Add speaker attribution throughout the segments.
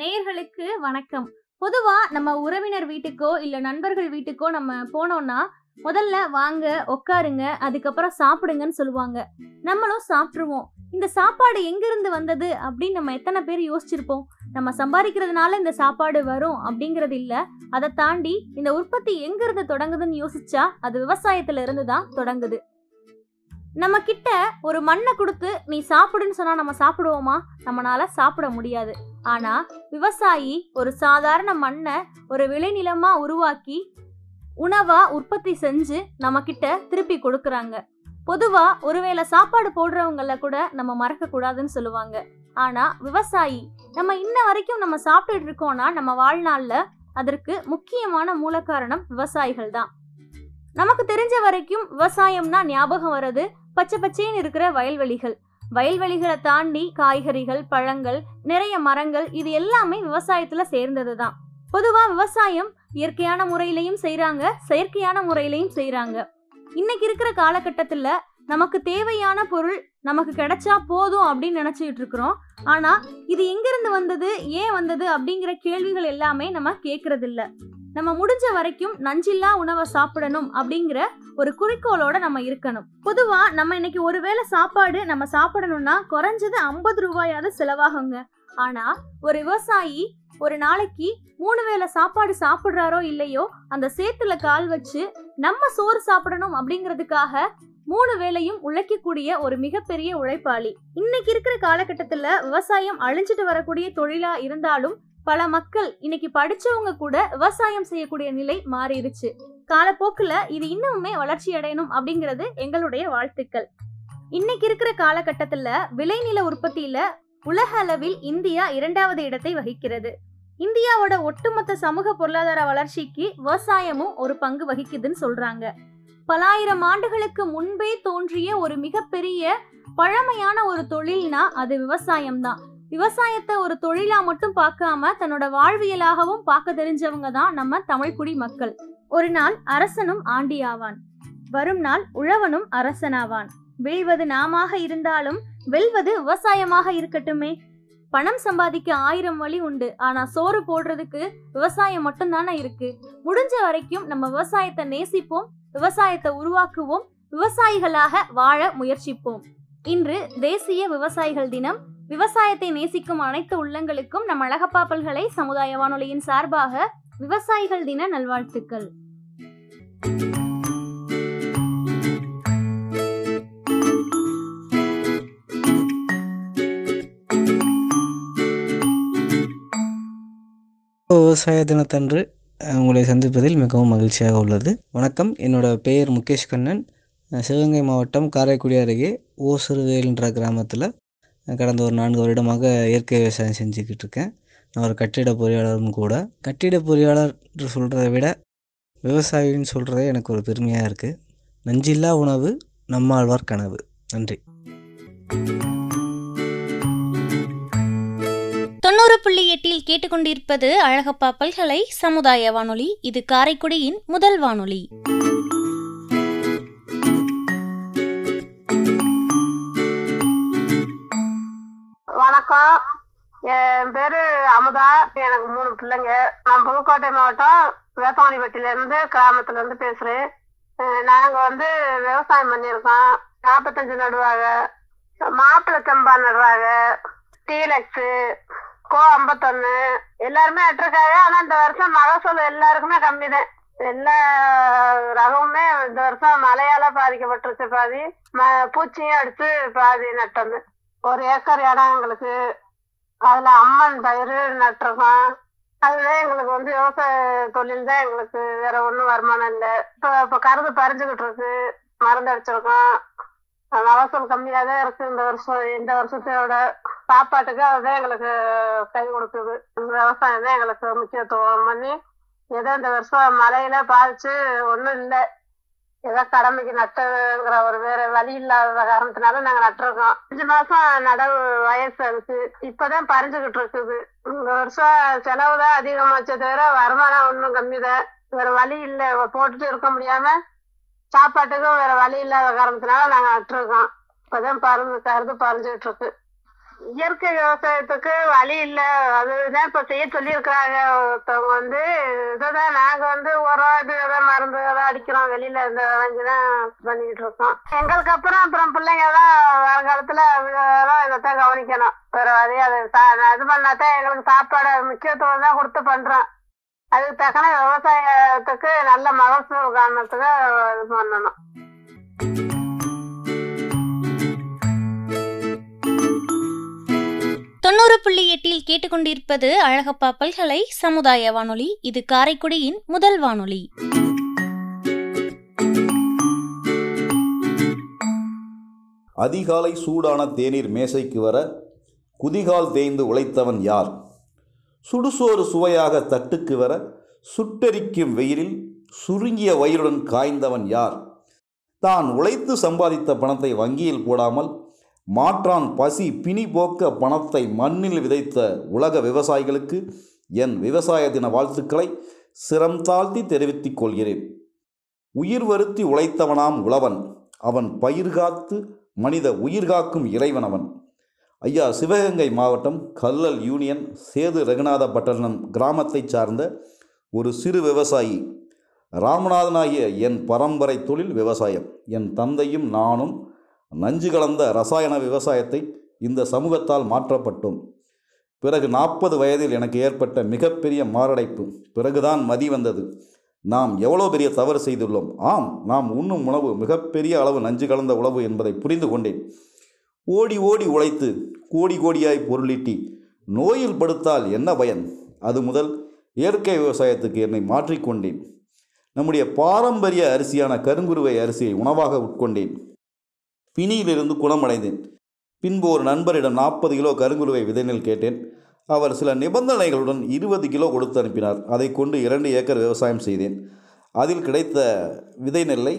Speaker 1: நேயர்களுக்கு வணக்கம். பொதுவா நம்ம உறவினர் வீட்டுக்கோ இல்ல நண்பர்கள் வீட்டுக்கோ நம்ம போனோம்னா முதல்ல வாங்க உட்காருங்க அதுக்கப்புறம் சாப்பிடுங்கன்னு சொல்லுவாங்க. நம்மளும் சாப்பிட்ருவோம் இந்த சாப்பாடு எங்கிருந்து வந்தது அப்படின்னு நம்ம எத்தனை பேர் யோசிச்சிருப்போம். நம்ம சம்பாதிக்கிறதுனால இந்த சாப்பாடு வரும் அப்படிங்கிறது இல்ல. அதை தாண்டி இந்த உற்பத்தி எங்கிருந்து தொடங்குதுன்னு யோசிச்சா அது விவசாயத்துல இருந்து தான் தொடங்குது. நம்ம கிட்ட ஒரு மண்ணை கொடுத்து நீ சாப்பிடுன்னு சொன்னா நம்ம சாப்பிடுவோமா? நம்மளால சாப்பிட முடியாது. ஆனா விவசாயி ஒரு சாதாரண மண்ணை ஒரு விளைநிலமா உருவாக்கி உணவா உற்பத்தி செஞ்சு நம்ம கிட்ட திருப்பி கொடுக்கறாங்க. பொதுவா ஒருவேளை சாப்பாடு போடுறவங்கள கூட நம்ம மறக்க கூடாதுன்னு சொல்லுவாங்க. ஆனா விவசாயி நம்ம இன்ன வரைக்கும் நம்ம சாப்பிட்டுட்டு இருக்கோம்னா நம்ம வாழ்நாள்ல அதற்கு முக்கியமான மூல காரணம் விவசாயிகள் தான். நமக்கு தெரிஞ்ச வரைக்கும் விவசாயம்னா ஞாபகம் வர்றது பச்சை பச்சைன்னு இருக்கிற வயல்வெளிகள். வயல்வெளிகளை தாண்டி காய்கறிகள் பழங்கள் நிறைய மரங்கள் இது எல்லாமே விவசாயத்துல சேர்ந்தது தான் பொதுவா விவசாயம் இயற்கையான முறையிலையும் செய்யறாங்க செயற்கையான முறையிலையும் செய்யறாங்க இன்னைக்கு இருக்கிற காலகட்டத்துல நமக்கு தேவையான பொருள் நமக்கு கிடைச்சா போதும் அப்படின்னு நினைச்சிட்டு இருக்கிறோம். ஆனா இது எங்கிருந்து வந்தது ஏன் வந்தது அப்படிங்கிற கேள்விகள் எல்லாமே நம்ம கேட்கறது நம்ம முடிஞ்ச வரைக்கும் நஞ்சில்லா உணவை சாப்பிடணும் அப்படிங்கிற ஒரு குறிக்கோளோட நம்ம இருக்கணும். பொதுவா நம்ம இன்னைக்கு ஒருவேளை சாப்பாடு நம்ம சாப்பிடணும்னா குறைஞ்சது ஐம்பது ரூபாயாவது செலவாகுங்க. ஆனா ஒரு விவசாயி ஒரு நாளைக்கு மூணு வேளை சாப்பாடு சாப்பிட்றாரோ இல்லையோ அந்த சேத்துல கால் வச்சு நம்ம சோறு சாப்பிடணும் அப்படிங்கிறதுக்காக மூணு வேளையும் உழைக்கக்கூடிய ஒரு மிகப்பெரிய உழைப்பாளி. இன்னைக்கு இருக்கிற காலகட்டத்துல விவசாயம் அழிஞ்சிட்டு வரக்கூடிய தொழிலா இருந்தாலும் பல மக்கள் இன்னைக்கு படிச்சவங்க கூட விவசாயம் செய்யக்கூடிய நிலை மாறிடுச்சு. காலப்போக்குல இது இன்னமுமே வளர்ச்சி அடையணும் அப்படிங்கிறது எங்களுடைய வாழ்த்துக்கள். இன்னைக்கு இருக்கிற காலகட்டத்துல விளைநில உற்பத்தியில உலக அளவில் இந்தியா இரண்டாவது இடத்தை வகிக்கிறது. இந்தியாவோட ஒட்டுமொத்த சமூக பொருளாதார வளர்ச்சிக்கு விவசாயமும் ஒரு பங்கு வகிக்குதுன்னு சொல்றாங்க. பலாயிரம் ஆண்டுகளுக்கு முன்பே தோன்றிய ஒரு மிகப்பெரிய பழமையான ஒரு தொழில்னா அது விவசாயம்தான். விவசாயத்தை ஒரு தொழிலா மட்டும் பார்க்காம தன்னோட வாழ்வியலாகவும் பார்க்க தெரிஞ்சவங்க தான் நம்ம தமிழ்குடி மக்கள். ஒரு நாள் அரசனும் ஆண்டியாவான் வரும் நாள் உழவனும் அரசனாவான். வீழ்வது நாமாக இருந்தாலும் வெல்வது விவசாயமாக இருக்கட்டுமே. பணம் சம்பாதிக்க ஆயிரம் வழி உண்டு. ஆனா சோறு போடுறதுக்கு விவசாயம் மட்டும்தானே இருக்கு. முடிஞ்ச வரைக்கும் நம்ம விவசாயத்தை நேசிப்போம் விவசாயத்தை உருவாக்குவோம் விவசாயிகளாக வாழ முயற்சிப்போம். இன்று தேசிய விவசாயிகள் தினம். விவசாயத்தை நேசிக்கும் அனைத்து உள்ளங்களுக்கும் நம் அழகப்பா பல்கலை சமுதாய வானொலியின் சார்பாக விவசாயிகள் தின நல்வாழ்த்துக்கள்.
Speaker 2: விவசாய தினத்தன்று உங்களை சந்திப்பதில் மிகவும் மகிழ்ச்சியாக உள்ளது. வணக்கம். என்னோட பெயர் முகேஷ் கண்ணன். சிவகங்கை மாவட்டம் காரைக்குடி அருகே ஓசிறுவேல்ன்ற கிராமத்தில் கடந்த ஒரு நான்கு வருடமாக இயற்கை விவசாயம் செஞ்சுக்கிட்டு இருக்கேன். நான் ஒரு கட்டிட பொறியாளரும் கூட. கட்டிட பொறியாளர் என்று சொல்கிறத விட விவசாயின்னு சொல்கிறதே எனக்கு ஒரு பெருமையாக இருக்குது நஞ்சில்லா உணவு நம்மாழ்வார் கனவு. நன்றி.
Speaker 3: தொண்ணூறு புள்ளி எட்டில் கேட்டுக்கொண்டிருப்பது அழகப்பா பல்கலை சமுதாய வானொலி. இது காரைக்குடியின் முதல் வானொலி.
Speaker 4: வணக்கம். என் பேரு அமுதா. எனக்கு மூணு பிள்ளைங்க. நான் புதுக்கோட்டை மாவட்டம் வேப்பாணிப்பட்டில இருந்து கிராமத்துல இருந்து பேசுறேன் நாங்க வந்து விவசாயம் பண்ணியிருக்கோம். நாற்பத்தஞ்சு நடுவாங்க மாப்பிள்ளை சம்பா நடுவாங்க டீலக்ஸ் கோ ஐம்பத்தொன்னு. எல்லாருமே நட்டுருக்காங்க ஆனா இந்த வருஷம் மகசூல் எல்லாருக்குமே கம்மி தான் எல்லா ரகமுமே இந்த வருஷம் மழையால பாதிக்கப்பட்டுருச்சு பாதி. ம- பூச்சியும் அடிச்சு பாதி நட்டோம் ஒரு ஏக்கர் இடம் எங்களுக்கு. அதுல அம்மன் பயிர் நட்டிருக்கோம். அதுதான் எங்களுக்கு வந்து விவசாய தொழில் தான் எங்களுக்கு. வேற ஒன்றும் வருமானம் இல்லை. இப்போ இப்போ கருது பறிஞ்சுக்கிட்டு இருக்கு. மருந்து அடிச்சிருக்கோம். மகசூல் கம்மியாக தான் இருக்கு இந்த வருஷம் இந்த வருஷத்தோட. சாப்பாட்டுக்கு அதுதான் எங்களுக்கு கை கொடுக்குது. இந்த விவசாயம் தான் எங்களுக்கு முக்கியத்துவம் பண்ணி ஏதோ இந்த வருஷம் மழையில பாதிச்சு ஒன்றும் இல்லை. ஏதோ கடமைக்கு நட்டுங்கிற ஒரு வேற வழி இல்லாத காரணத்தினால நாங்க நட்டிருக்கோம். அஞ்சு மாசம் நடவு வயசு இருக்கு இப்பதான் பறிஞ்சுகிட்டு இருக்குது. இந்த வருஷம் செலவு தான் அதிகமாச்சே தவிர வருமானம் ஒன்றும் கம்மி தான் வேற வழி இல்லை. போட்டுட்டு இருக்க முடியாம சாப்பாட்டுக்கும் வேற வழி இல்லாத காரணத்தினால நாங்க நட்டிருக்கோம். இப்பதான் பறந்து கருது பறிஞ்சுகிட்டு இருக்கு. இயற்கை விவசாயத்துக்கு வழி இல்ல. அதுதான் இப்ப செய்ய சொல்லியிருக்கிறாங்க. ஒருத்தவங்க வந்து இதுதான் நாங்க வந்து உரம் இது எதாவது மருந்து எதாவது அடிக்கிறோம். வெளியில இந்த வாங்கிதான் பண்ணிட்டு இருக்கோம். எங்களுக்கு அப்புறம் அப்புறம் பிள்ளைங்க தான் வருங்காலத்துல இதெல்லாம் இதைத்தான் கவனிக்கணும். பரவாயில்ல அது சா- இது பண்ணாதான் எங்களுக்கு சாப்பாடு முக்கியத்துவம் தான் கொடுத்து பண்றோம். அதுக்கு தக்கன விவசாயத்துக்கு நல்ல மகசூல் காரணத்துக்கு இது பண்ணணும்.
Speaker 3: தொண்ணூறு புள்ளி எட்டில் கேட்டுக்கொண்டிருப்பது அழகப்பா பல்கலை சமுதாய வானொலி. இது காரைக்குடியின் முதல் வானொலி.
Speaker 5: அதிகாலை சூடான தேநீர் மேசைக்கு வர குதிகால் தேய்ந்து உழைத்தவன் யார்? சுடுசோறு சுவையாக தட்டுக்கு வர சுட்டெரிக்கும் வெயிலில் சுருங்கிய வயிறுடன் காய்ந்தவன் யார்? தான் உழைத்து சம்பாதித்த பணத்தை வங்கியில் போடாமல் மாற்றான் பசி பிணி போக்க பணத்தை மண்ணில் விதைத்த உலக விவசாயிகளுக்கு என் விவசாய தின வாழ்த்துக்களை சிரம் தாழ்த்தி தெரிவித்துக் கொள்கிறேன். உயிர் வருத்தி உழைத்தவனாம் உழவன் அவன் பயிர் காத்து மனித உயிர் காக்கும் இறைவனவன். ஐயா சிவகங்கை மாவட்டம் கல்லல் யூனியன் சேது ரகுநாத பட்டணம் கிராமத்தைச் சார்ந்த ஒரு சிறு விவசாயி. ராமநாதனாகிய என் பரம்பரை தொழில் விவசாயம். என் தந்தையும் நானும் நஞ்சு கலந்த ரசாயன விவசாயத்தை இந்த சமூகத்தால் மாற்றப்பட்டோம். பிறகு நாற்பது வயதில் எனக்கு ஏற்பட்ட மிகப்பெரிய மாரடைப்பு. பிறகுதான் மதி வந்தது. நாம் எவ்வளோ பெரிய தவறு செய்துள்ளோம்? ஆம் நாம் உண்ணும் உணவு மிகப்பெரிய அளவு நஞ்சு கலந்த உணவு என்பதை புரிந்து கொண்டேன். ஓடி ஓடி உழைத்து கோடி கோடியாய் பொருளீட்டி நோயில் படுத்தால் என்ன பயன்? அது முதல் இயற்கை விவசாயத்துக்கு என்னை மாற்றிக்கொண்டேன் நம்முடைய பாரம்பரிய அரிசியான கருங்குருவை அரிசியை உணவாக உட்கொண்டேன். பிணியிலிருந்து குணமடைந்தேன். பின்பு ஒரு நண்பரிடம் நாற்பது கிலோ கருங்குருவை விதைநெல் கேட்டேன். அவர் சில நிபந்தனைகளுடன் இருபது கிலோ கொடுத்து அனுப்பினார். அதை கொண்டு இரண்டு ஏக்கர் விவசாயம் செய்தேன். அதில் கிடைத்த விதை நெல்லை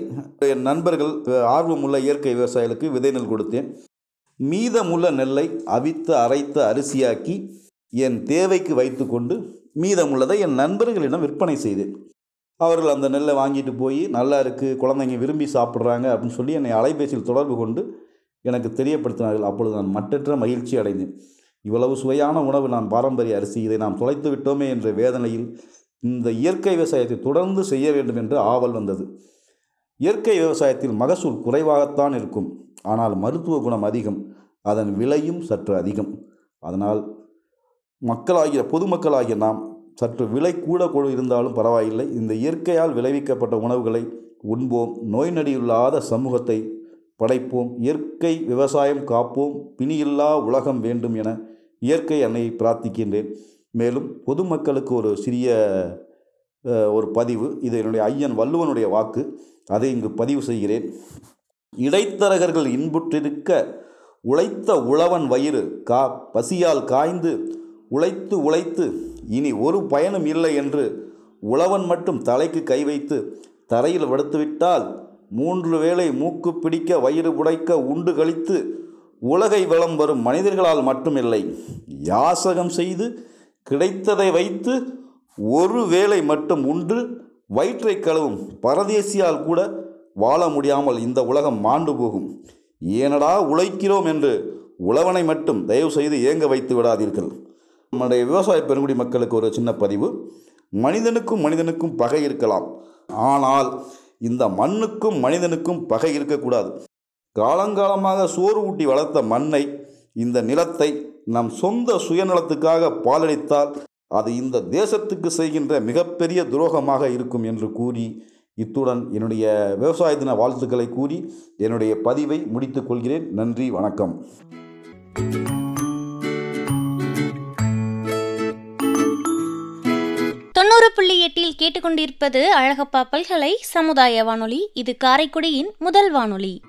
Speaker 5: என் நண்பர்கள் ஆர்வமுள்ள இயற்கை விவசாயிகளுக்கு விதை நெல் கொடுத்தேன். மீதமுள்ள நெல்லை அவித்து அரைத்து அரிசியாக்கி என் தேவைக்கு வைத்துக்கொண்டு மீதமுள்ளதை என் நண்பர்களிடம் விற்பனை செய்தேன். அவர்கள் அந்த நெல்லை வாங்கிட்டு போய் நல்லா இருக்குது குழந்தைங்க விரும்பி சாப்பிட்றாங்க அப்படின்னு சொல்லி என்னை அலைபேசியில் தொடர்பு கொண்டு எனக்கு தெரியப்படுத்தினார்கள். அப்பொழுது நான் மட்டற்ற மகிழ்ச்சி அடைந்தேன். இவ்வளவு சுவையான உணவு நாம் பாரம்பரிய அரிசி இதை நாம் தொலைத்து விட்டோமே என்ற வேதனையில் இந்த இயற்கை விவசாயத்தை தொடர்ந்து செய்ய வேண்டும் என்று ஆவல் வந்தது. இயற்கை விவசாயத்தில் மகசூல் குறைவாகத்தான் இருக்கும். ஆனால் மருத்துவ குணம் அதிகம். அதன் விலையும் சற்று அதிகம். அதனால் மக்களாகிய பொதுமக்களாகிய நாம் சற்று விலை கூட கூட இருந்தாலும் பரவாயில்லை. இந்த இயற்கையால் விளைவிக்கப்பட்ட உணவுகளை உண்போம். நோய் நடியில்லாத சமூகத்தை படைப்போம். இயற்கை விவசாயம் காப்போம். பிணியில்லா உலகம் வேண்டும் என இயற்கை அன்னையை பிரார்த்திக்கின்றேன். மேலும் பொதுமக்களுக்கு ஒரு சிறிய ஒரு பதிவு. இது என்னுடைய ஐயன் வள்ளுவனுடைய வாக்கு. அதை இங்கு பதிவு செய்கிறேன். இடைத்தரகர்கள் இன்புற்றிருக்க உழைத்த உழவன் வயிறு கா பசியால் காய்ந்து உழைத்து உழைத்து இனி ஒரு பயனும் இல்லை என்று உழவன் மட்டும் தலைக்கு கை வைத்து தரையில் வடுத்துவிட்டால் மூன்று வேளை மூக்கு பிடிக்க வயிறு உடைக்க உண்டு கழித்து உலகை வளம் வரும் மனிதர்களால் மட்டுமில்லை. யாசகம் செய்து கிடைத்ததை வைத்து ஒரு வேளை மட்டும் உண்டு வயிற்றை கழுவும் பரதேசியால் கூட வாழ முடியாமல் இந்த உலகம் மாண்டு போகும். ஏனடா உழைக்கிறோம் என்று உழவனை மட்டும் தயவு செய்து ஏங்க வைத்து விடாதீர்கள். நம்முடைய விவசாய பெருங்குடி மக்களுக்கு ஒரு சின்ன பதிவு. மனிதனுக்கும் மனிதனுக்கும் பகை இருக்கலாம். ஆனால் இந்த மண்ணுக்கும் மனிதனுக்கும் பகை இருக்கக்கூடாது. காலங்காலமாக சோறு ஊட்டி வளர்த்த மண்ணை இந்த நிலத்தை நம் சொந்த சுயநலத்துக்காக பாலடித்தால் அது இந்த தேசத்துக்கு செய்கின்ற மிகப்பெரிய துரோகமாக இருக்கும் என்று கூறி இத்துடன் என்னுடைய விவசாய தின வாழ்த்துக்களை கூறி என்னுடைய பதிவை முடித்துக் கொள்கிறேன். நன்றி வணக்கம்.
Speaker 3: தொண்ணூறு கேட்டுக்கொண்டிருப்பது அழகப்பா பல்கலை சமுதாய வானொலி. இது காரைக்குடியின் முதல் வானொலி.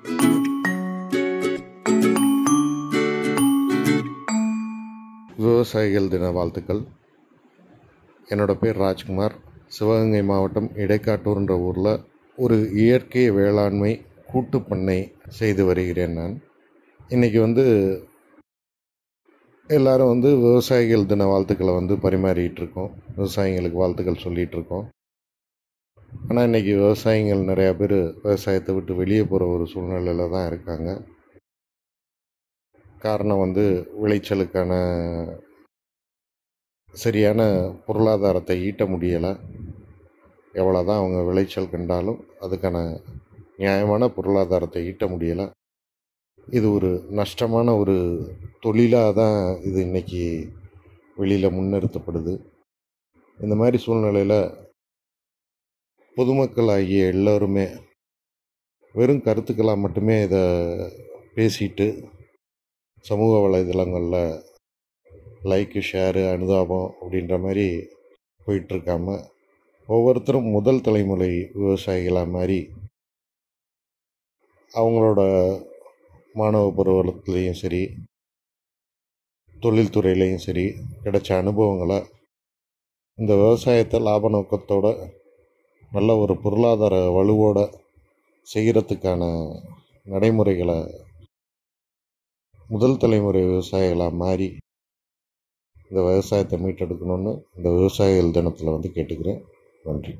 Speaker 6: விவசாயிகள் தின வாழ்த்துக்கள். என்னோட பேர் ராஜ்குமார். சிவகங்கை மாவட்டம் இடைக்காட்டூர்ன்ற ஊரில் ஒரு இயற்கை வேளாண்மை கூட்டு பண்ணை செய்து வருகிறேன் நான். இன்றைக்கி வந்து எல்லாரும் வந்து விவசாயிகள் தின வாழ்த்துக்களை வந்து பரிமாறிகிட்ருக்கோம். இருக்கோம் வாழ்த்துக்கள் சொல்லிகிட்டு இருக்கோம் ஆனால் இன்றைக்கி விவசாயிகள் நிறையா பேர் விவசாயத்தை விட்டு வெளியே போகிற ஒரு சூழ்நிலையில் தான் இருக்காங்க. காரணம் வந்து விளைச்சலுக்கான சரியான பொருளாதாரத்தை ஈட்ட முடியலை. எவ்வளோ தான் அவங்க விளைச்சல் கண்டாலும் அதுக்கான நியாயமான பொருளாதாரத்தை ஈட்ட முடியலை. இது ஒரு நஷ்டமான ஒரு தொழிலாக தான் இது இன்றைக்கி வெளியில் முன்னிறுத்தப்படுது. இந்த மாதிரி சூழ்நிலையில் பொதுமக்கள் ஆகிய எல்லோருமே வெறும் கருத்துக்களாக மட்டுமே இதை பேசிட்டு சமூக வலைதளங்களில் லைக்கு ஷேரு அனுதாபம் அப்படின்ற மாதிரி போயிட்டுருக்காம ஒவ்வொருத்தரும் முதல் தலைமுறை விவசாயிகளாக மாதிரி அவங்களோட மாணவ பருவத்துலேயும் சரி தொழில்துறையிலையும் சரி கிடைச்ச அனுபவங்களை இந்த விவசாயத்தை லாப நோக்கத்தோட நல்ல ஒரு பொருளாதார வலுவோடு செய்கிறதுக்கான நடைமுறைகளை முதல் தலைமுறை விவசாயிகளாக மாறி இந்த விவசாயத்தை மீட்டெடுக்கணும்னு இந்த விவசாயிகள் தினத்தில் வந்து கேட்டுக்கிறேன். நன்றி.